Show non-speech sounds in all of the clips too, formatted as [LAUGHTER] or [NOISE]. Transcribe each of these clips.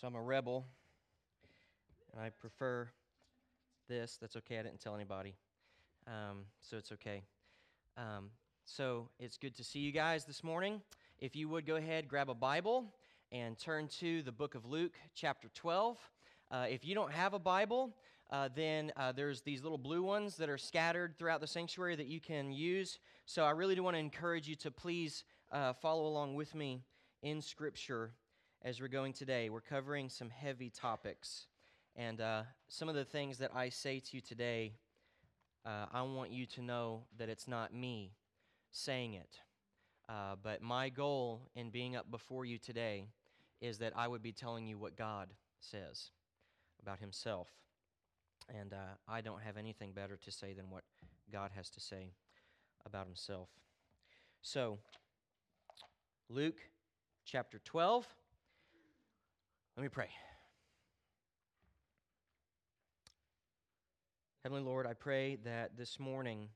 So I'm a rebel, and I prefer this. That's okay. I didn't tell anybody, um, so it's okay. Um, so it's good to see you guys this morning. If you would go ahead, grab a Bible and turn to the book of Luke, chapter 12. Uh, if you don't have a Bible, uh, then uh, there's these little blue ones that are scattered throughout the sanctuary that you can use. So I really do want to encourage you to please uh, follow along with me in Scripture as we're going today. We're covering some heavy topics. And uh, some of the things that I say to you today, uh, I want you to know that it's not me saying it. Uh, but my goal in being up before you today is that I would be telling you what God says about Himself. And uh, I don't have anything better to say than what God has to say about Himself. So, Luke chapter 12. Let me pray. Heavenly Lord, I pray that this morning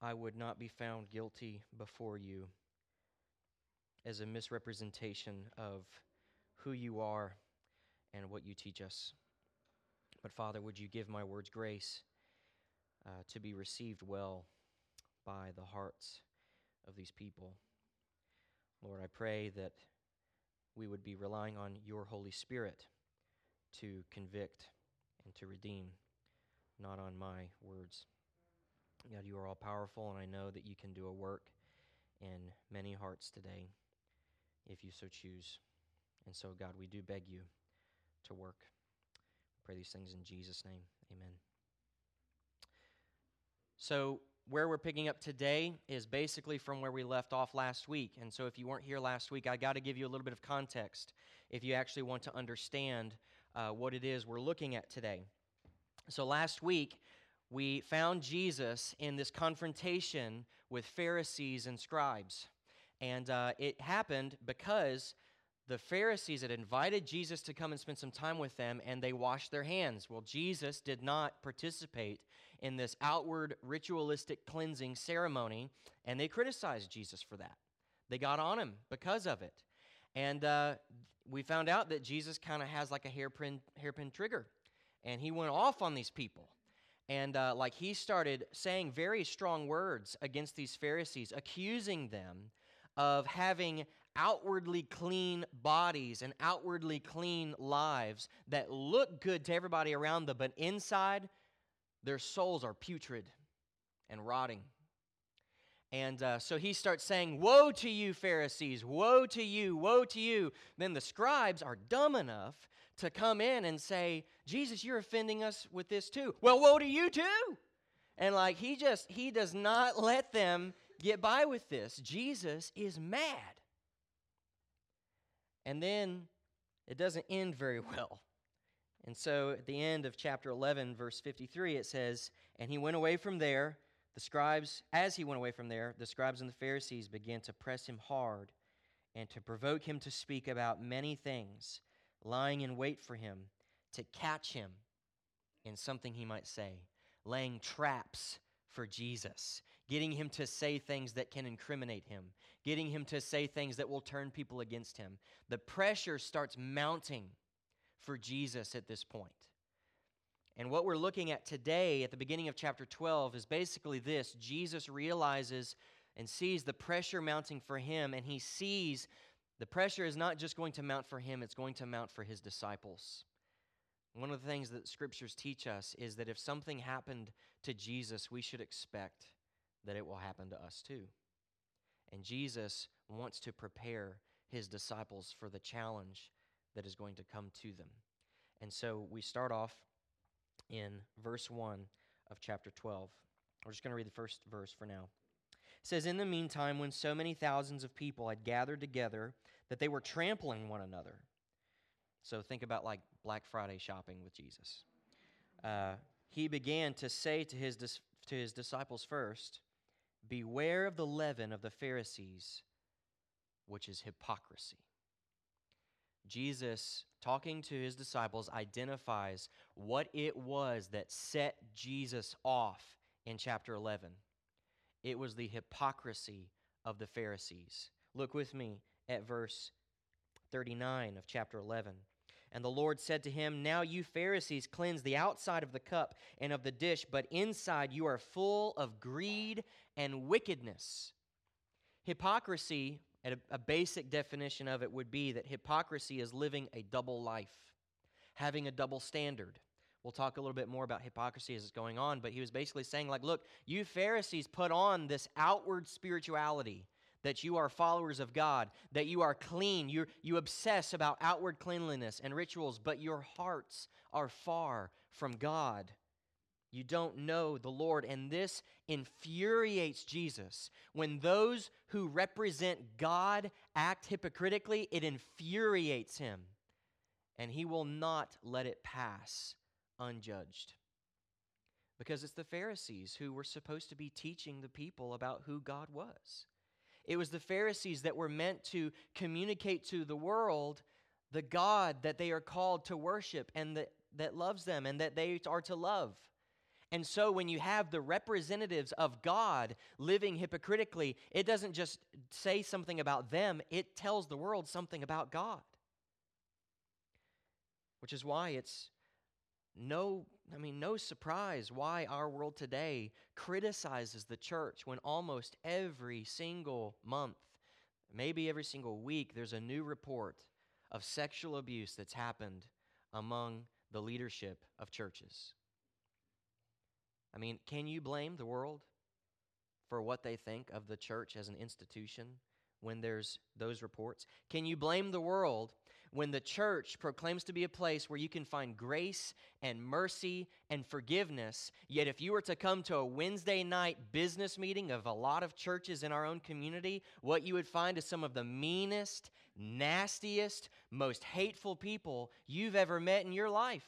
I would not be found guilty before you as a misrepresentation of who you are and what you teach us. But Father, would you give my words grace uh, to be received well by the hearts of these people? Lord, I pray that we would be relying on your Holy Spirit to convict and to redeem, not on my words. God, you are all powerful, and I know that you can do a work in many hearts today if you so choose. And so, God, we do beg you to work. pray these things in Jesus' name. Amen. So, where we're picking up today is basically from where we left off last week. And so, if you weren't here last week, I got to give you a little bit of context if you actually want to understand uh, what it is we're looking at today. So, last week, we found Jesus in this confrontation with Pharisees and scribes. And uh, it happened because the Pharisees had invited Jesus to come and spend some time with them, and they washed their hands. Well, Jesus did not participate in this outward ritualistic cleansing ceremony, and they criticized Jesus for that. They got on him because of it. And uh, we found out that Jesus kind of has like a hairpin, hairpin trigger, and he went off on these people. And uh, like he started saying very strong words against these Pharisees, accusing them of having outwardly clean bodies and outwardly clean lives that look good to everybody around them, but inside, their souls are putrid and rotting. And uh, so he starts saying, Woe to you, Pharisees! Woe to you! Woe to you! Then the scribes are dumb enough to come in and say, Jesus, you're offending us with this too. Well, woe to you too! And like he just, he does not let them get by with this. Jesus is mad. And then it doesn't end very [LAUGHS] well. And so at the end of chapter 11, verse 53, it says, And he went away from there. The scribes, as he went away from there, the scribes and the Pharisees began to press him hard and to provoke him to speak about many things, lying in wait for him to catch him in something he might say, laying traps for Jesus, getting him to say things that can incriminate him, getting him to say things that will turn people against him. The pressure starts mounting for Jesus at this point. And what we're looking at today at the beginning of chapter 12 is basically this Jesus realizes and sees the pressure mounting for him, and he sees the pressure is not just going to mount for him, it's going to mount for his disciples. One of the things that scriptures teach us is that if something happened to Jesus, we should expect that it will happen to us too. And Jesus wants to prepare his disciples for the challenge that is going to come to them. And so we start off in verse 1 of chapter 12. We're just going to read the first verse for now. It says, In the meantime, when so many thousands of people had gathered together that they were trampling one another. So think about like Black Friday shopping with Jesus. Uh, he began to say to his, to his disciples first, Beware of the leaven of the Pharisees, which is hypocrisy. Jesus, talking to his disciples, identifies what it was that set Jesus off in chapter 11. It was the hypocrisy of the Pharisees. Look with me at verse 39 of chapter 11. And the Lord said to him, Now you Pharisees cleanse the outside of the cup and of the dish, but inside you are full of greed and wickedness. Hypocrisy, a, a basic definition of it would be that hypocrisy is living a double life, having a double standard. We'll talk a little bit more about hypocrisy as it's going on, but he was basically saying, like, look, you Pharisees put on this outward spirituality that you are followers of God, that you are clean. you you obsess about outward cleanliness and rituals, but your hearts are far from God. You don't know the Lord. And this infuriates Jesus. When those who represent God act hypocritically, it infuriates him. And he will not let it pass unjudged. Because it's the Pharisees who were supposed to be teaching the people about who God was. It was the Pharisees that were meant to communicate to the world the God that they are called to worship and that, that loves them and that they are to love. And so when you have the representatives of God living hypocritically, it doesn't just say something about them, it tells the world something about God. Which is why it's no I mean no surprise why our world today criticizes the church when almost every single month, maybe every single week there's a new report of sexual abuse that's happened among the leadership of churches. I mean, can you blame the world for what they think of the church as an institution when there's those reports? Can you blame the world when the church proclaims to be a place where you can find grace and mercy and forgiveness, yet if you were to come to a Wednesday night business meeting of a lot of churches in our own community, what you would find is some of the meanest, nastiest, most hateful people you've ever met in your life.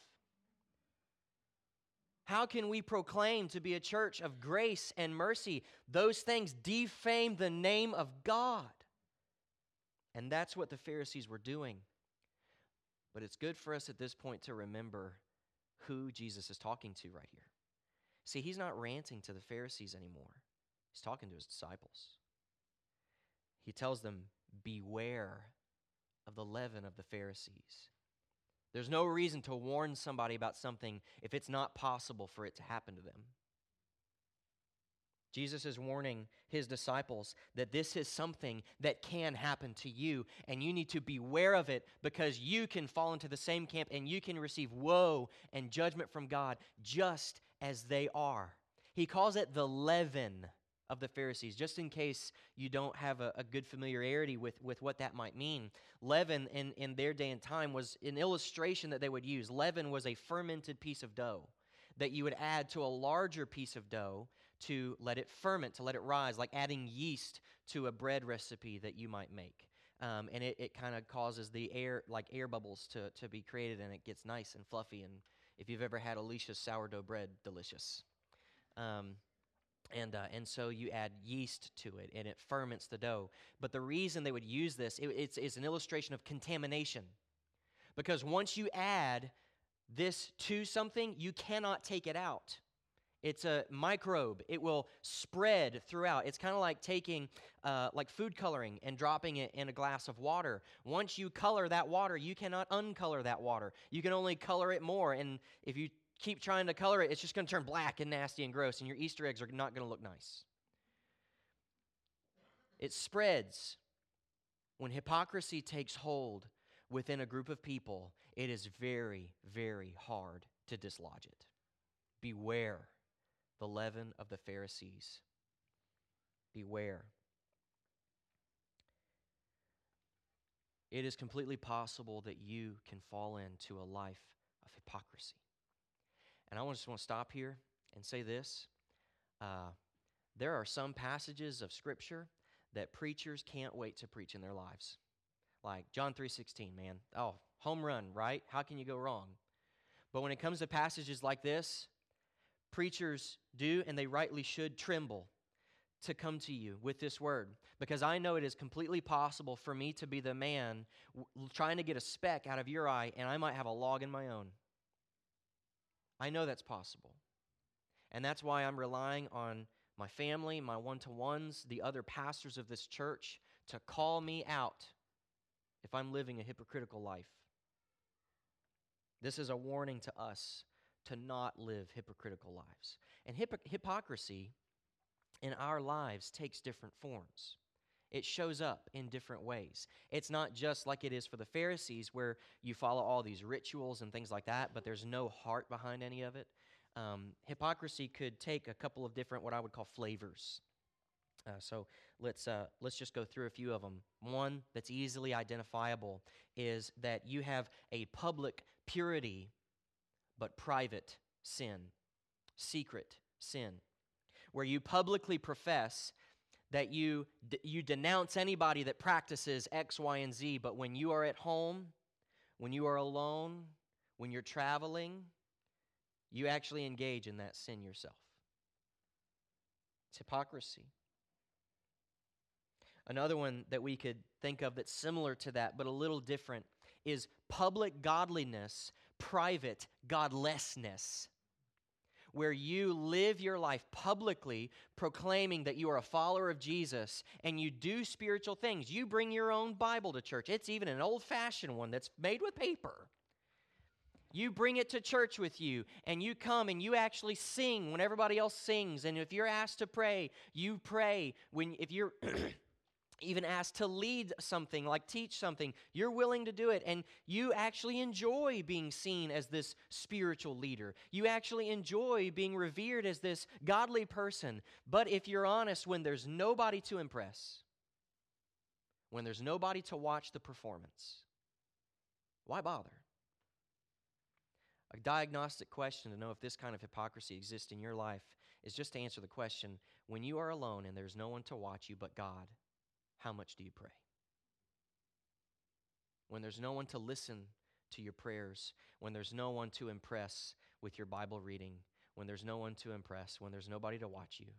How can we proclaim to be a church of grace and mercy? Those things defame the name of God. And that's what the Pharisees were doing. But it's good for us at this point to remember who Jesus is talking to right here. See, he's not ranting to the Pharisees anymore, he's talking to his disciples. He tells them, Beware of the leaven of the Pharisees. There's no reason to warn somebody about something if it's not possible for it to happen to them. Jesus is warning his disciples that this is something that can happen to you, and you need to beware of it because you can fall into the same camp and you can receive woe and judgment from God just as they are. He calls it the leaven of the Pharisees, just in case you don't have a, a, good familiarity with, with what that might mean. Leaven in, in their day and time was an illustration that they would use. Leaven was a fermented piece of dough that you would add to a larger piece of dough to let it ferment, to let it rise, like adding yeast to a bread recipe that you might make. Um, and it, it kind of causes the air, like air bubbles, to, to be created, and it gets nice and fluffy. And if you've ever had Alicia's sourdough bread, delicious. Um, and, uh, and so you add yeast to it and it ferments the dough. But the reason they would use this, it, it's, it's an illustration of contamination. Because once you add this to something, you cannot take it out. It's a microbe. It will spread throughout. It's kind of like taking uh, like food coloring and dropping it in a glass of water. Once you color that water, you cannot uncolor that water. You can only color it more. And if you keep trying to color it, it's just going to turn black and nasty and gross, and your Easter eggs are not going to look nice. It spreads. When hypocrisy takes hold within a group of people, it is very, very hard to dislodge it. Beware the leaven of the Pharisees. Beware. It is completely possible that you can fall into a life of hypocrisy. And I just want to stop here and say this. Uh, there are some passages of Scripture that preachers can't wait to preach in their lives. Like John 3:16, man. Oh, home run, right? How can you go wrong? But when it comes to passages like this, preachers do, and they rightly should, tremble to come to you with this word because I know it is completely possible for me to be the man trying to get a speck out of your eye, and I might have a log in my own. I know that's possible. And that's why I'm relying on my family, my one to ones, the other pastors of this church to call me out if I'm living a hypocritical life. This is a warning to us to not live hypocritical lives. And hypocrisy in our lives takes different forms. It shows up in different ways. It's not just like it is for the Pharisees, where you follow all these rituals and things like that, but there's no heart behind any of it. Um, hypocrisy could take a couple of different, what I would call flavors. Uh, so let's uh, let's just go through a few of them. One that's easily identifiable is that you have a public purity, but private sin, secret sin, where you publicly profess that you, d- you denounce anybody that practices X, Y, and Z, but when you are at home, when you are alone, when you're traveling, you actually engage in that sin yourself. It's hypocrisy. Another one that we could think of that's similar to that, but a little different, is public godliness, private godlessness where you live your life publicly proclaiming that you are a follower of Jesus and you do spiritual things. You bring your own Bible to church. It's even an old fashioned one that's made with paper. You bring it to church with you and you come and you actually sing when everybody else sings. And if you're asked to pray, you pray. When if you're [CLEARS THROAT] even asked to lead something, like teach something, you're willing to do it. And you actually enjoy being seen as this spiritual leader. You actually enjoy being revered as this godly person. But if you're honest, when there's nobody to impress, when there's nobody to watch the performance, why bother? A diagnostic question to know if this kind of hypocrisy exists in your life is just to answer the question when you are alone and there's no one to watch you but God how much do you pray? When there's no one to listen to your prayers, when there's no one to impress with your Bible reading, when there's no one to impress, when there's nobody to watch you,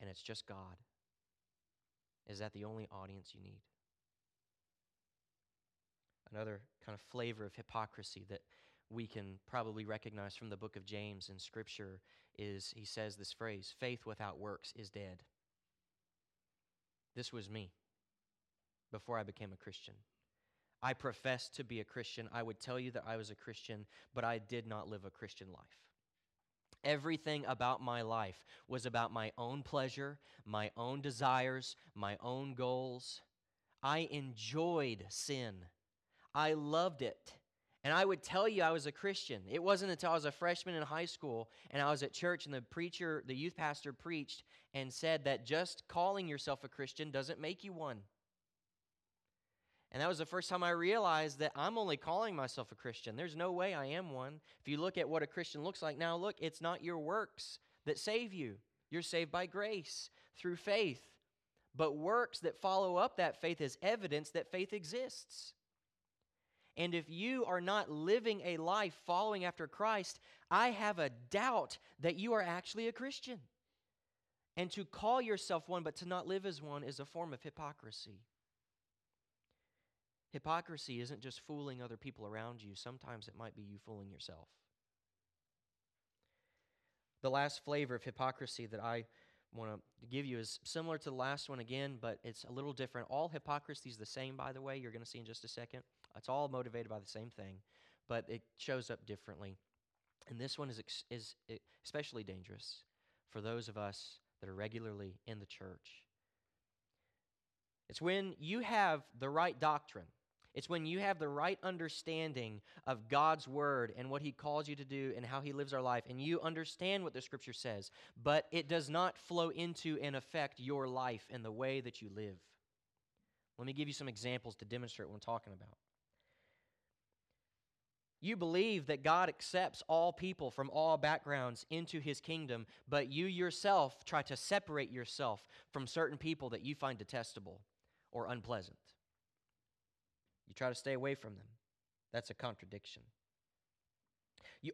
and it's just God, is that the only audience you need? Another kind of flavor of hypocrisy that we can probably recognize from the book of James in Scripture is he says this phrase faith without works is dead. This was me before I became a Christian. I professed to be a Christian. I would tell you that I was a Christian, but I did not live a Christian life. Everything about my life was about my own pleasure, my own desires, my own goals. I enjoyed sin. I loved it. And I would tell you I was a Christian. It wasn't until I was a freshman in high school and I was at church and the preacher, the youth pastor preached and said that just calling yourself a Christian doesn't make you one. And that was the first time I realized that I'm only calling myself a Christian. There's no way I am one. If you look at what a Christian looks like now, look, it's not your works that save you. You're saved by grace through faith. But works that follow up that faith is evidence that faith exists. And if you are not living a life following after Christ, I have a doubt that you are actually a Christian. And to call yourself one but to not live as one is a form of hypocrisy. Hypocrisy isn't just fooling other people around you, sometimes it might be you fooling yourself. The last flavor of hypocrisy that I want to give you is similar to the last one again, but it's a little different. All hypocrisy is the same, by the way, you're going to see in just a second. It's all motivated by the same thing, but it shows up differently. And this one is, is especially dangerous for those of us that are regularly in the church. It's when you have the right doctrine. It's when you have the right understanding of God's word and what He calls you to do and how He lives our life, and you understand what the Scripture says, but it does not flow into and affect your life and the way that you live. Let me give you some examples to demonstrate what I'm talking about. You believe that God accepts all people from all backgrounds into his kingdom, but you yourself try to separate yourself from certain people that you find detestable or unpleasant. You try to stay away from them. That's a contradiction.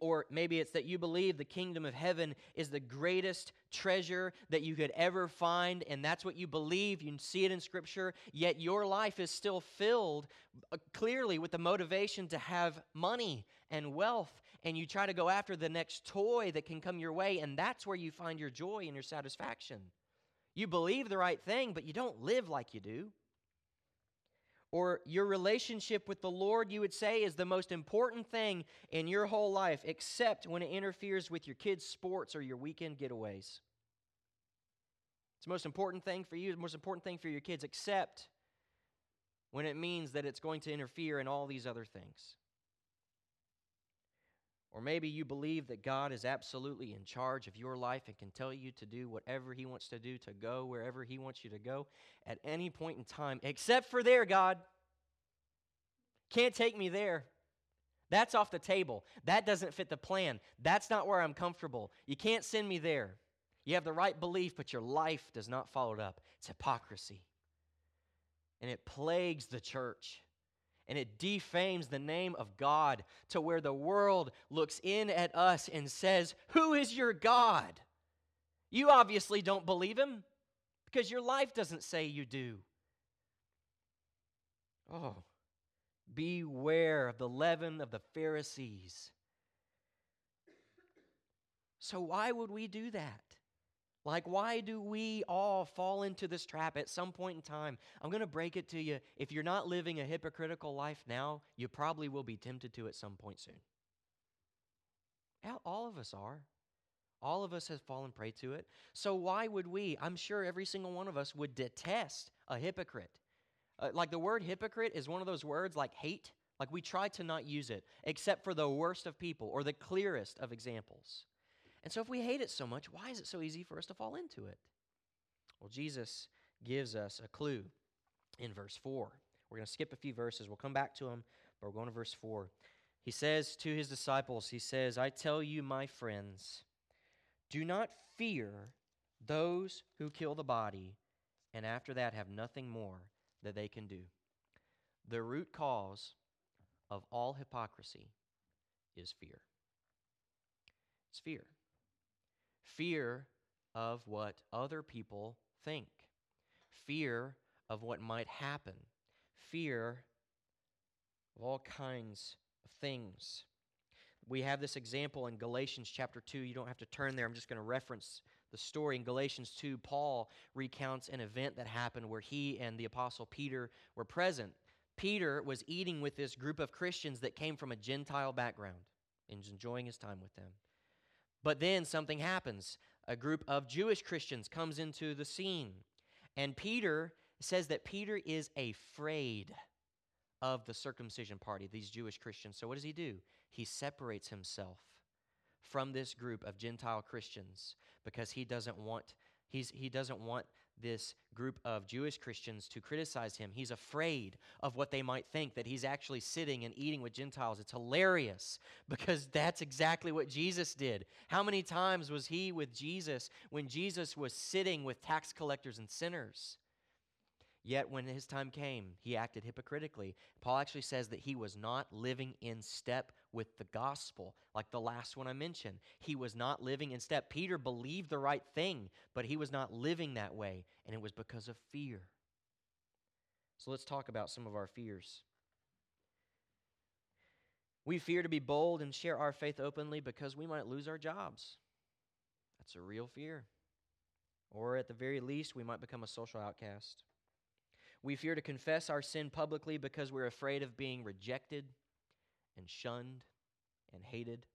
Or maybe it's that you believe the kingdom of heaven is the greatest treasure that you could ever find, and that's what you believe. You see it in Scripture, yet your life is still filled uh, clearly with the motivation to have money and wealth, and you try to go after the next toy that can come your way, and that's where you find your joy and your satisfaction. You believe the right thing, but you don't live like you do. Or your relationship with the Lord, you would say, is the most important thing in your whole life, except when it interferes with your kids' sports or your weekend getaways. It's the most important thing for you, the most important thing for your kids, except when it means that it's going to interfere in all these other things. Or maybe you believe that God is absolutely in charge of your life and can tell you to do whatever He wants to do, to go wherever He wants you to go at any point in time, except for there, God. Can't take me there. That's off the table. That doesn't fit the plan. That's not where I'm comfortable. You can't send me there. You have the right belief, but your life does not follow it up. It's hypocrisy. And it plagues the church and it defames the name of God to where the world looks in at us and says, Who is your God? You obviously don't believe him because your life doesn't say you do. Oh, beware of the leaven of the Pharisees. So, why would we do that? Like, why do we all fall into this trap at some point in time? I'm going to break it to you. If you're not living a hypocritical life now, you probably will be tempted to at some point soon. All of us are. All of us have fallen prey to it. So, why would we? I'm sure every single one of us would detest a hypocrite. Uh, like the word hypocrite is one of those words like hate. Like we try to not use it, except for the worst of people or the clearest of examples. And so, if we hate it so much, why is it so easy for us to fall into it? Well, Jesus gives us a clue in verse 4. We're going to skip a few verses. We'll come back to them, but we're going to verse 4. He says to his disciples, He says, I tell you, my friends, do not fear those who kill the body, and after that have nothing more that they can do. The root cause of all hypocrisy is fear. It's fear fear of what other people think, fear of what might happen, fear of all kinds of things. We have this example in Galatians chapter 2. You don't have to turn there. I'm just going to reference the story. In Galatians 2, Paul recounts an event that happened where he and the apostle Peter were present. Peter was eating with this group of Christians that came from a Gentile background and enjoying his time with them. But then something happens. A group of Jewish Christians comes into the scene. And Peter says that Peter is afraid of the circumcision party, these Jewish Christians. So what does he do? He separates himself from this group of Gentile Christians because he doesn't want he's, he doesn't want this group of Jewish Christians to criticize him. He's afraid of what they might think that he's actually sitting and eating with Gentiles. It's hilarious because that's exactly what Jesus did. How many times was he with Jesus when Jesus was sitting with tax collectors and sinners? Yet when his time came, he acted hypocritically. Paul actually says that he was not living in step with the gospel, like the last one I mentioned. He was not living in step. Peter believed the right thing, but he was not living that way, and it was because of fear. So let's talk about some of our fears. We fear to be bold and share our faith openly because we might lose our jobs. That's a real fear. Or at the very least, we might become a social outcast. We fear to confess our sin publicly because we're afraid of being rejected and shunned and hated,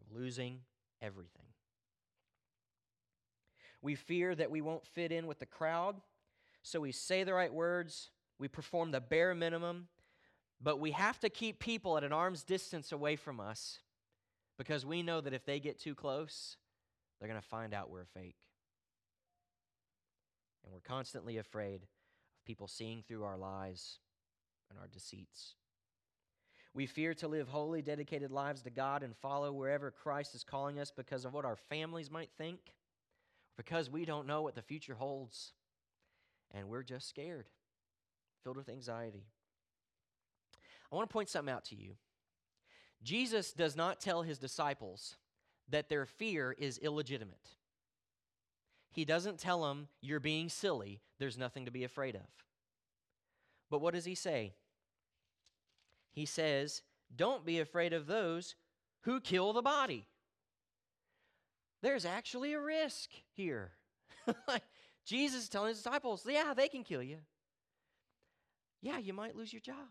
of losing everything. We fear that we won't fit in with the crowd, so we say the right words, we perform the bare minimum, but we have to keep people at an arm's distance away from us because we know that if they get too close, they're going to find out we're fake. And we're constantly afraid of people seeing through our lies and our deceits. We fear to live holy, dedicated lives to God and follow wherever Christ is calling us because of what our families might think, because we don't know what the future holds, and we're just scared, filled with anxiety. I want to point something out to you. Jesus does not tell his disciples that their fear is illegitimate. He doesn't tell them, You're being silly, there's nothing to be afraid of. But what does he say? He says, Don't be afraid of those who kill the body. There's actually a risk here. [LAUGHS] Jesus is telling his disciples, Yeah, they can kill you. yeah, you might lose your job.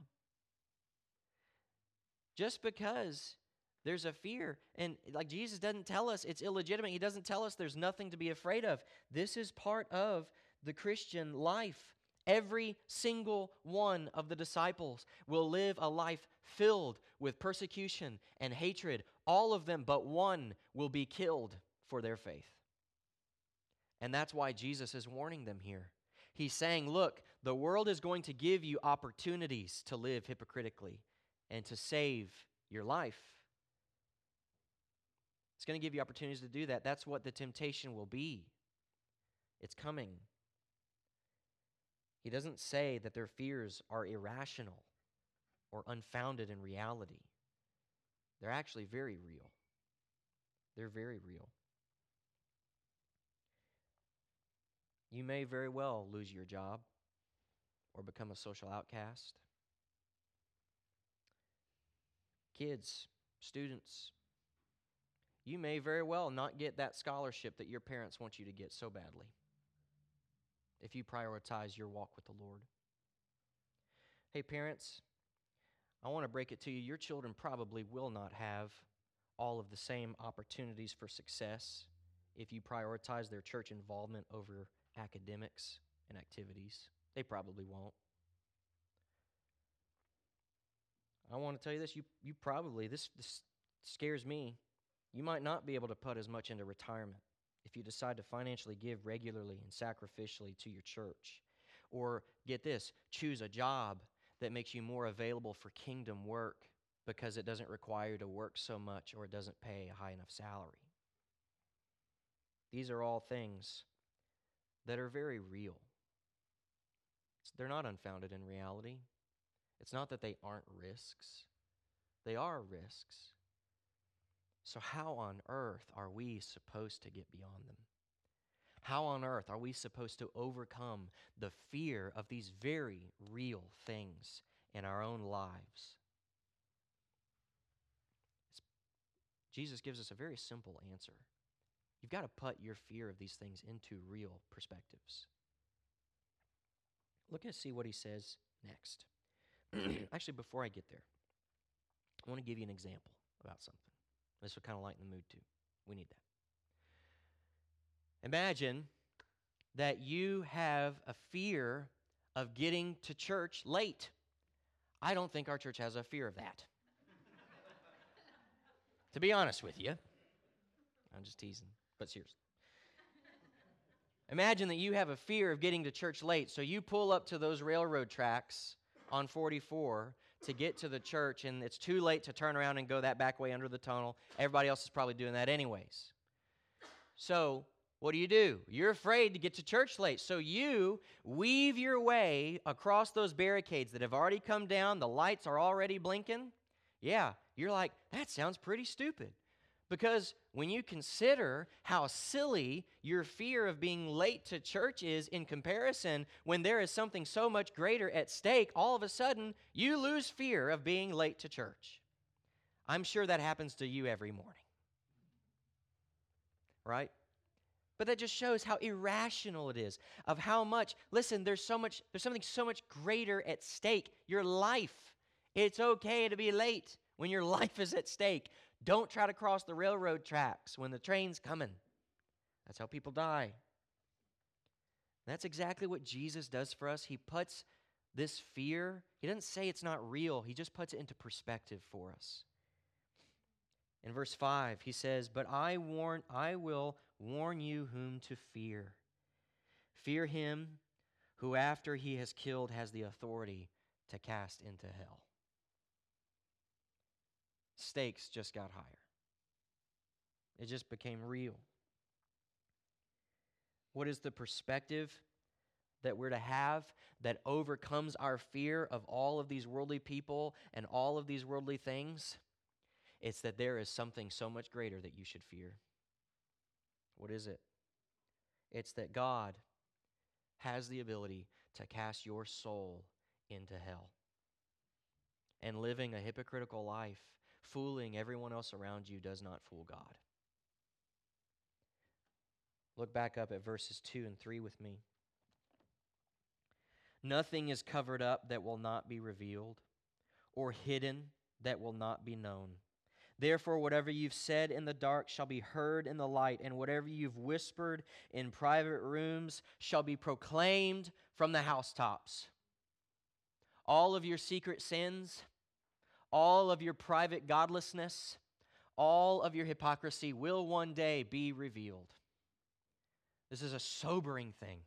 Just because there's a fear, and like Jesus doesn't tell us it's illegitimate, He doesn't tell us there's nothing to be afraid of. This is part of the Christian life. Every single one of the disciples will live a life filled with persecution and hatred. All of them but one will be killed for their faith. And that's why Jesus is warning them here. He's saying, Look, the world is going to give you opportunities to live hypocritically and to save your life. It's going to give you opportunities to do that. That's what the temptation will be. It's coming. He doesn't say that their fears are irrational or unfounded in reality. They're actually very real. They're very real. You may very well lose your job or become a social outcast. Kids, students, you may very well not get that scholarship that your parents want you to get so badly if you prioritize your walk with the Lord. Hey, parents, I want to break it to you. Your children probably will not have all of the same opportunities for success if you prioritize their church involvement over academics and activities. They probably won't. I want to tell you this you, you probably, this, this scares me. You might not be able to put as much into retirement if you decide to financially give regularly and sacrificially to your church. Or get this, choose a job that makes you more available for kingdom work because it doesn't require you to work so much or it doesn't pay a high enough salary. These are all things that are very real. They're not unfounded in reality. It's not that they aren't risks, they are risks. So, how on earth are we supposed to get beyond them? How on earth are we supposed to overcome the fear of these very real things in our own lives? Jesus gives us a very simple answer. You've got to put your fear of these things into real perspectives. Look and see what he says next. [CLEARS THROAT] Actually, before I get there, I want to give you an example about something. This will kind of lighten the mood too. We need that. Imagine that you have a fear of getting to church late. I don't think our church has a fear of that. to be honest with you, I'm just teasing, but seriously. Imagine that you have a fear of getting to church late, so you pull up to those railroad tracks on 44 to get to the church, and it's too late to turn around and go that back way under the tunnel. Everybody else is probably doing that anyways. So, what do you do? You're afraid to get to church late. So, you weave your way across those barricades that have already come down, the lights are already blinking. Yeah, you're like, that sounds pretty stupid. Because when you consider how silly your fear of being late to church is in comparison, when there is something so much greater at stake, all of a sudden you lose fear of being late to church. I'm sure that happens to you every morning. Right? But that just shows how irrational it is, of how much, listen, there's so much, there's something so much greater at stake. Your life. It's okay to be late when your [LAUGHS] life is at stake. Don't try to cross the railroad tracks when the train's coming. That's how people die. That's exactly what Jesus does for us. He puts this fear, he doesn't say it's not real, he just puts it into perspective for us. In verse 5, he says, But I warn, I will warn you whom to fear. Fear him who, after he has killed, has the authority to cast into hell stakes just got higher. It just became real. What is the perspective that we're to have that overcomes our fear of all of these worldly people and all of these worldly things? It's that there is something so much greater that you should fear. What is it? It's that God has the ability to cast your soul into hell. And living a hypocritical life fooling everyone else around you does not fool God. Look back up at verses 2 and 3 with me. Nothing is covered up that will not be revealed, or hidden that will not be known. Therefore, whatever you've said in the dark shall be heard in the light, and whatever you've whispered in private rooms shall be proclaimed from the housetops. All of your secret sins, all of your private godlessness, all of your hypocrisy will one day be revealed. This is a sobering thing.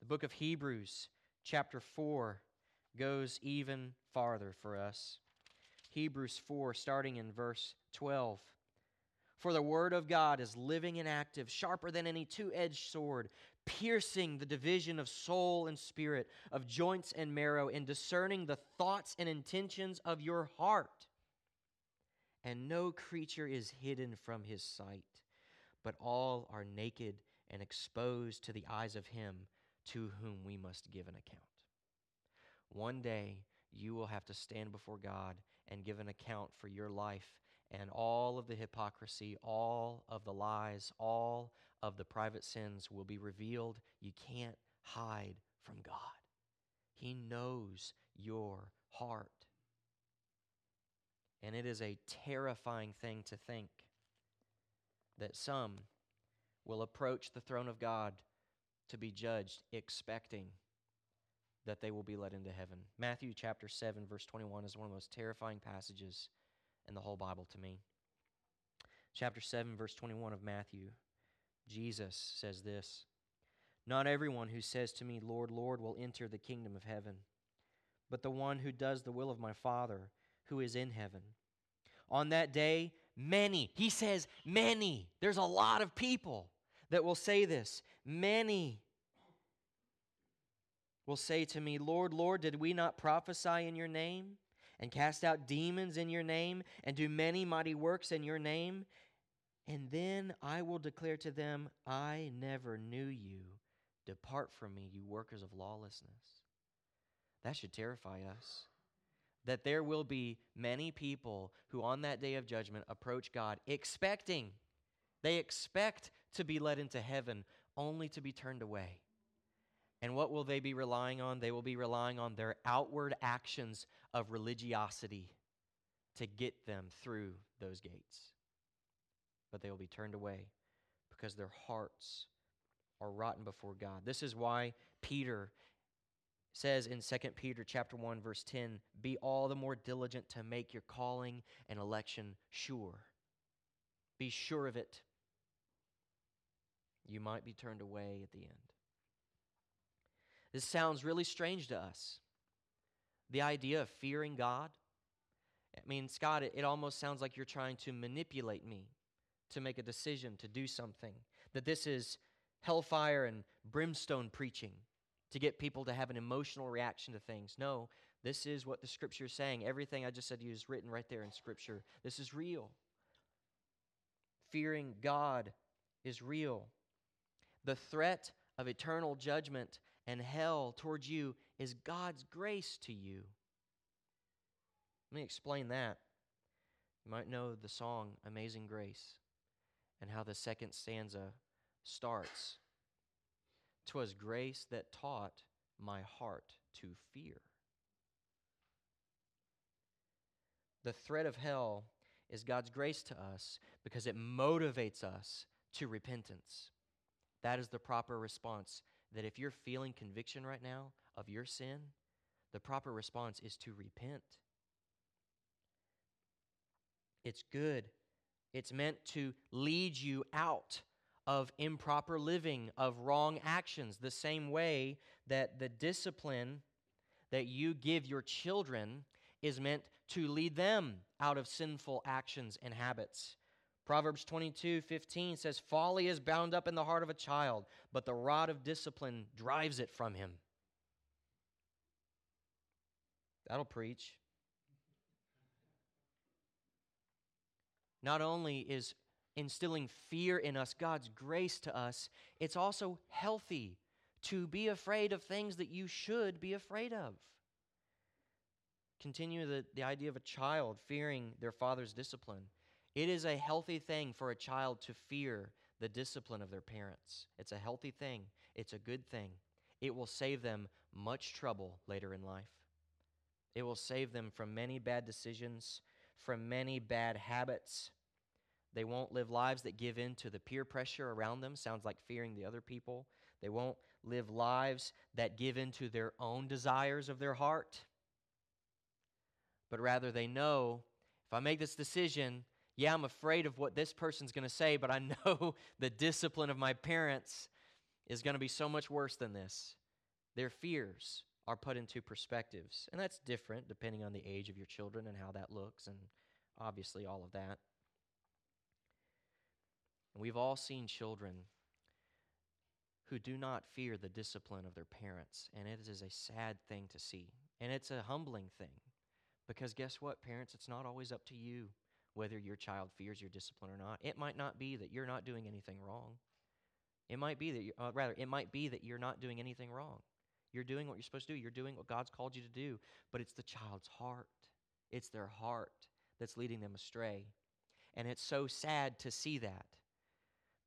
The book of Hebrews, chapter 4, goes even farther for us. Hebrews 4, starting in verse 12. For the word of God is living and active, sharper than any two edged sword, piercing the division of soul and spirit, of joints and marrow, and discerning the thoughts and intentions of your heart. And no creature is hidden from his sight, but all are naked and exposed to the eyes of him to whom we must give an account. One day you will have to stand before God and give an account for your life and all of the hypocrisy, all of the lies, all of the private sins will be revealed. You can't hide from God. He knows your heart. And it is a terrifying thing to think that some will approach the throne of God to be judged, expecting that they will be led into heaven. Matthew chapter 7, verse 21 is one of the most terrifying passages in the whole Bible to me. Chapter 7, verse 21 of Matthew, Jesus says this Not everyone who says to me, Lord, Lord, will enter the kingdom of heaven, but the one who does the will of my Father who is in heaven. On that day, many, he says, many, there's a lot of people that will say this. Many will say to me, Lord, Lord, did we not prophesy in your name, and cast out demons in your name, and do many mighty works in your name? And then I will declare to them, I never knew you. Depart from me, you workers of lawlessness. That should terrify us. That there will be many people who on that day of judgment approach God expecting, they expect to be led into heaven only to be turned away. And what will they be relying on? They will be relying on their outward actions of religiosity to get them through those gates. But they will be turned away because their hearts are rotten before God. This is why Peter says in 2 Peter chapter 1 verse 10, "Be all the more diligent to make your calling and election sure." Be sure of it. You might be turned away at the end. This sounds really strange to us. The idea of fearing God. I mean, Scott, it, it almost sounds like you're trying to manipulate me to make a decision to do something. That this is hellfire and brimstone preaching to get people to have an emotional reaction to things. No, this is what the scripture is saying. Everything I just said to you is written right there in scripture. This is real. Fearing God is real. The threat of eternal judgment and hell towards you is God's grace to you. Let me explain that. You might know the song Amazing Grace and how the second stanza starts. Twas grace that taught my heart to fear. The threat of hell is God's grace to us because it motivates us to repentance. That is the proper response that if you're feeling conviction right now of your sin, the proper response is to repent. It's good. It's meant to lead you out of improper living, of wrong actions, the same way that the discipline that you give your children is meant to lead them out of sinful actions and habits. Proverbs 22 15 says, Folly is bound up in the heart of a child, but the rod of discipline drives it from him. That'll preach. Not only is instilling fear in us God's grace to us, it's also healthy to be afraid of things that you should be afraid of. Continue the, the idea of a child fearing their father's discipline. It is a healthy thing for a child to fear the discipline of their parents. It's a healthy thing, it's a good thing. it will save them much trouble later in life. It will save them from many bad decisions, from many bad habits. They won't live lives that give in to the peer pressure around them, sounds like fearing the other people. They won't live lives that give in to their own desires of their heart. But rather, they know if I make this decision, yeah, I'm afraid of what this person's going to say, but I know [LAUGHS] the discipline of my parents is going to be so much worse than this. Their fears are put into perspectives. And that's different depending on the age of your children and how that looks, and obviously all of that. And we've all seen children who do not fear the discipline of their parents, and it is a sad thing to see. And it's a humbling thing because guess what, parents? It's not always up to you whether your child fears your discipline or not. It might not be that you're not doing anything wrong. It might be that, you, uh, rather, it might be that you're not doing anything wrong. You're doing what you're supposed to do. You're doing what God's called you to do. But it's the child's heart. It's their heart that's leading them astray. And it's so sad to see that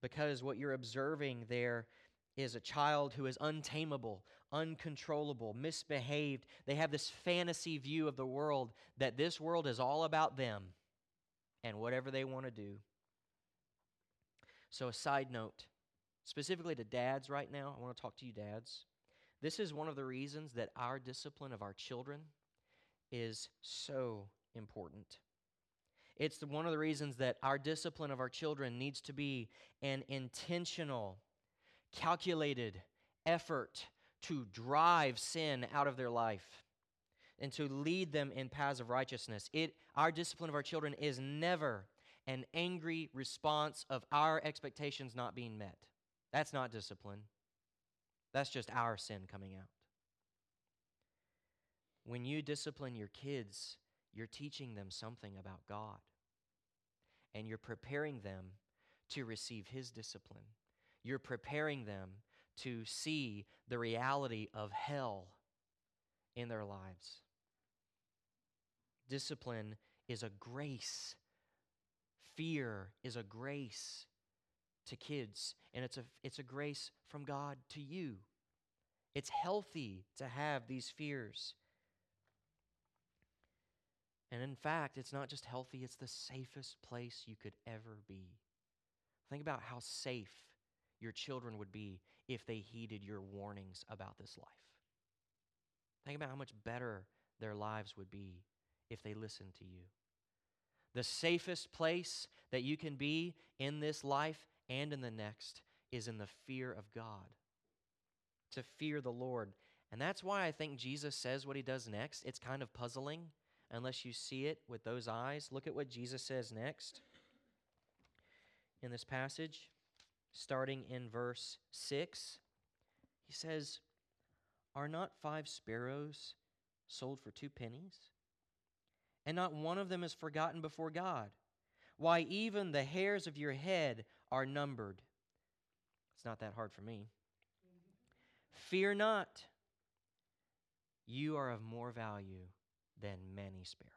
because what you're observing there is a child who is untamable, uncontrollable, misbehaved. They have this fantasy view of the world that this world is all about them and whatever they want to do. So, a side note, specifically to dads right now, I want to talk to you, dads. This is one of the reasons that our discipline of our children is so important. It's one of the reasons that our discipline of our children needs to be an intentional, calculated effort to drive sin out of their life and to lead them in paths of righteousness. It, our discipline of our children is never an angry response of our expectations not being met. That's not discipline. That's just our sin coming out. When you discipline your kids, you're teaching them something about God. And you're preparing them to receive His discipline. You're preparing them to see the reality of hell in their lives. Discipline is a grace, fear is a grace to kids, and it's a, it's a grace from God to you. It's healthy to have these fears. And in fact, it's not just healthy, it's the safest place you could ever be. Think about how safe your children would be if they heeded your warnings about this life. Think about how much better their lives would be if they listened to you. The safest place that you can be in this life and in the next is in the fear of God. To fear the Lord. And that's why I think Jesus says what he does next. It's kind of puzzling unless you see it with those eyes. Look at what Jesus says next in this passage, starting in verse 6. He says, Are not five sparrows sold for two pennies? And not one of them is forgotten before God. Why, even the hairs of your head are numbered. It's not that hard for me. Fear not, you are of more value than many sparrows.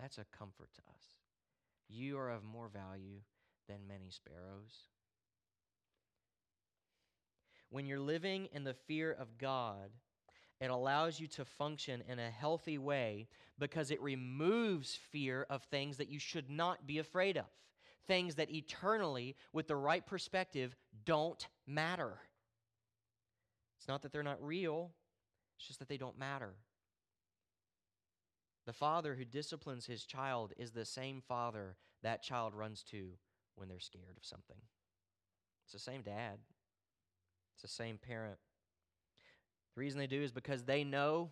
That's a comfort to us. You are of more value than many sparrows. When you're living in the fear of God, it allows you to function in a healthy way because it removes fear of things that you should not be afraid of, things that eternally, with the right perspective, don't matter. It's not that they're not real, it's just that they don't matter. The father who disciplines his child is the same father that child runs to when they're scared of something. It's the same dad, it's the same parent. The reason they do is because they know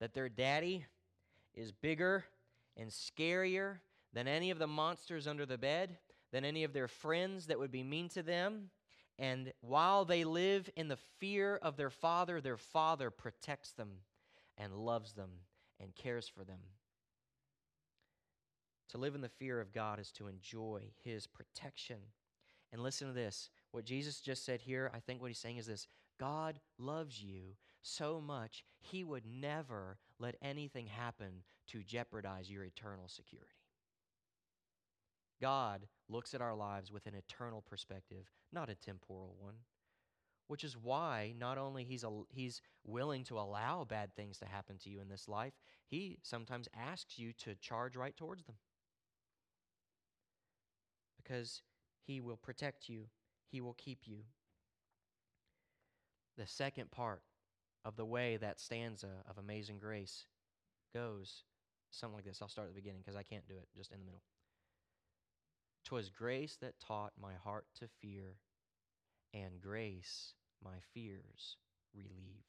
that their daddy is bigger and scarier than any of the monsters under the bed, than any of their friends that would be mean to them. And while they live in the fear of their father, their father protects them and loves them and cares for them. To live in the fear of God is to enjoy his protection. And listen to this. What Jesus just said here, I think what he's saying is this God loves you so much, He would never let anything happen to jeopardize your eternal security. God looks at our lives with an eternal perspective, not a temporal one. which is why not only he's, he's willing to allow bad things to happen to you in this life, he sometimes asks you to charge right towards them. Because he will protect you, he will keep you. The second part of the way that stanza of Amazing Grace goes something like this. I'll start at the beginning because I can't do it just in the middle. Twas grace that taught my heart to fear, and grace my fears relieved.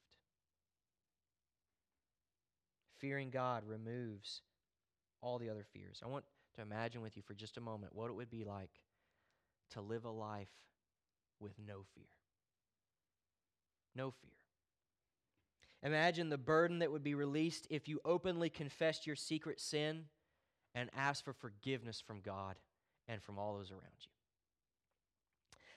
Fearing God removes all the other fears. I want to imagine with you for just a moment what it would be like to live a life with no fear. No fear. Imagine the burden that would be released if you openly confessed your secret sin and asked for forgiveness from God and from all those around you.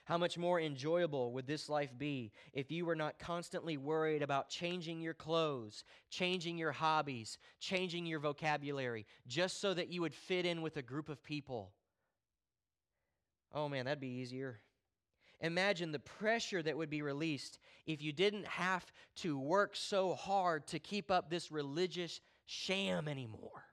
How much more enjoyable would this life be if you were not constantly worried about changing your clothes, changing your hobbies, changing your vocabulary, just so that you would fit in with a group of people? Oh man, that'd be easier. Imagine the pressure that would be released if you didn't have to work so hard to keep up this religious sham anymore.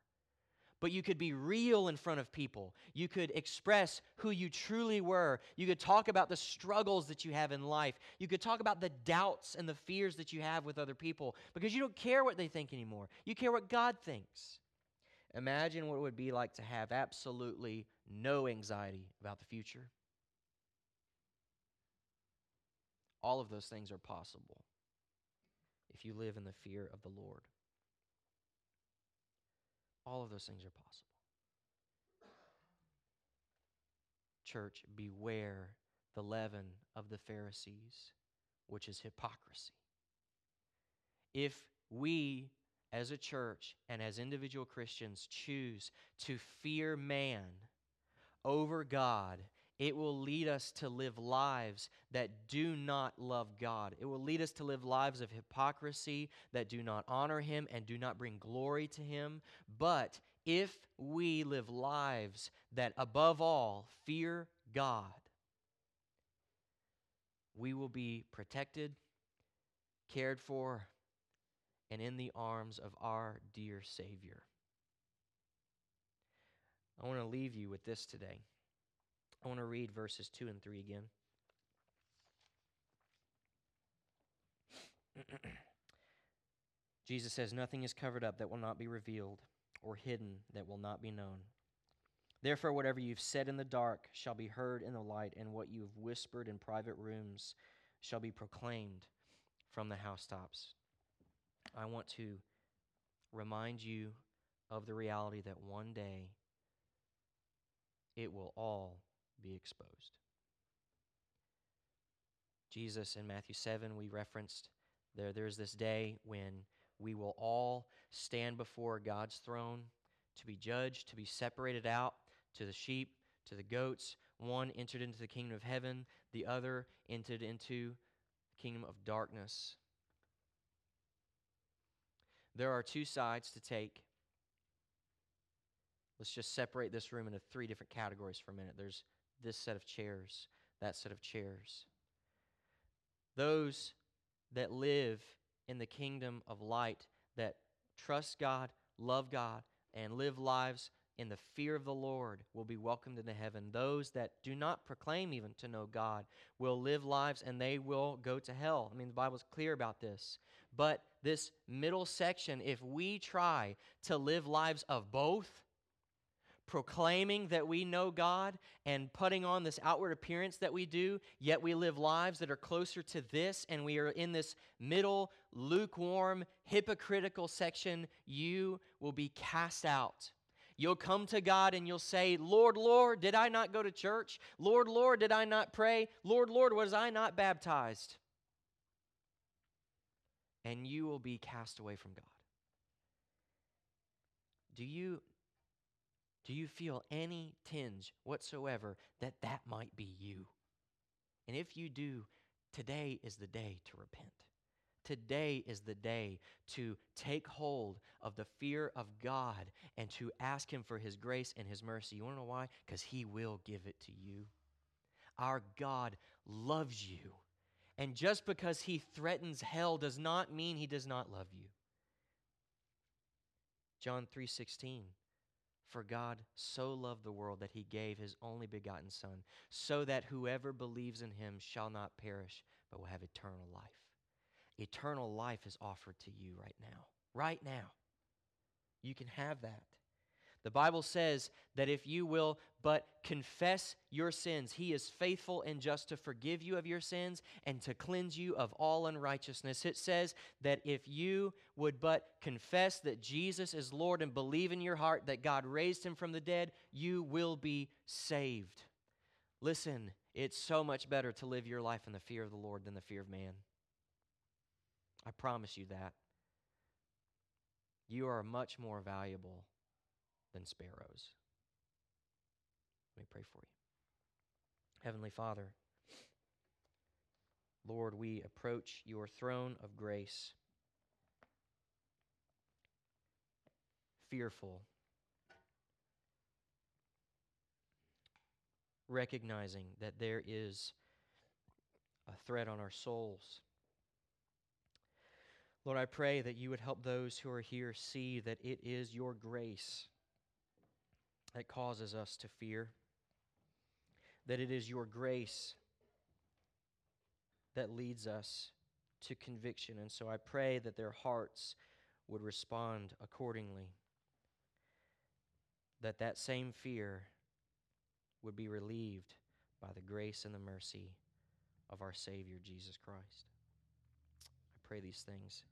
But you could be real in front of people. You could express who you truly were. You could talk about the struggles that you have in life. You could talk about the doubts and the fears that you have with other people because you don't care what they think anymore. You care what God thinks. Imagine what it would be like to have absolutely no anxiety about the future. All of those things are possible if you live in the fear of the Lord. All of those things are possible. Church, beware the leaven of the Pharisees, which is hypocrisy. If we as a church and as individual Christians choose to fear man over God it will lead us to live lives that do not love God. It will lead us to live lives of hypocrisy that do not honor Him and do not bring glory to Him. But if we live lives that, above all, fear God, we will be protected, cared for, and in the arms of our dear Savior. I want to leave you with this today. I want to read verses 2 and 3 again. [CLEARS THROAT] Jesus says, Nothing is covered up that will not be revealed, or hidden that will not be known. Therefore, whatever you've said in the dark shall be heard in the light, and what you have whispered in private rooms shall be proclaimed from the housetops. I want to remind you of the reality that one day it will all be exposed. Jesus in Matthew 7, we referenced there, there's this day when we will all stand before God's throne to be judged, to be separated out to the sheep, to the goats. One entered into the kingdom of heaven, the other entered into the kingdom of darkness. There are two sides to take. Let's just separate this room into three different categories for a minute. There's this set of chairs, that set of chairs. Those that live in the kingdom of light, that trust God, love God, and live lives in the fear of the Lord will be welcomed into heaven. Those that do not proclaim even to know God will live lives and they will go to hell. I mean, the Bible's clear about this. But this middle section, if we try to live lives of both, proclaiming that we know God and putting on this outward appearance that we do, yet we live lives that are closer to this, and we are in this middle, lukewarm, hypocritical section, you will be cast out. You'll come to God and you'll say, Lord, Lord, did I not go to church? Lord, Lord, did I not pray? Lord, Lord, was I not baptized? And you will be cast away from God. Do you do you feel any tinge whatsoever that that might be you? And if you do, today is the day to repent. Today is the day to take hold of the fear of God and to ask Him for His grace and His mercy. You want to know why? Because He will give it to you. Our God loves you And just because he threatens hell does not mean he does not love you. John 3:16 For God so loved the world that he gave his only begotten son so that whoever believes in him shall not perish but will have eternal life. Eternal life is offered to you right now. Right now. You can have that. The Bible says that if you will but confess your sins, He is faithful and just to forgive you of your sins and to cleanse you of all unrighteousness. It says that if you would but confess that Jesus is Lord and believe in your heart that God raised Him from the dead, you will be saved. Listen, it's so much better to live your life in the fear of the Lord than the fear of man. I promise you that. You are much more valuable than sparrows. Let me pray for you. Heavenly Father, Lord, we approach your throne of grace fearful, recognizing that there is a threat on our souls. Lord, I pray that you would help those who are here see that it is your grace that causes us to fear, that it is your grace that leads us to conviction. And so I pray that their hearts would respond accordingly, that that same fear would be relieved by the grace and the mercy of our Savior, Jesus Christ. I pray these things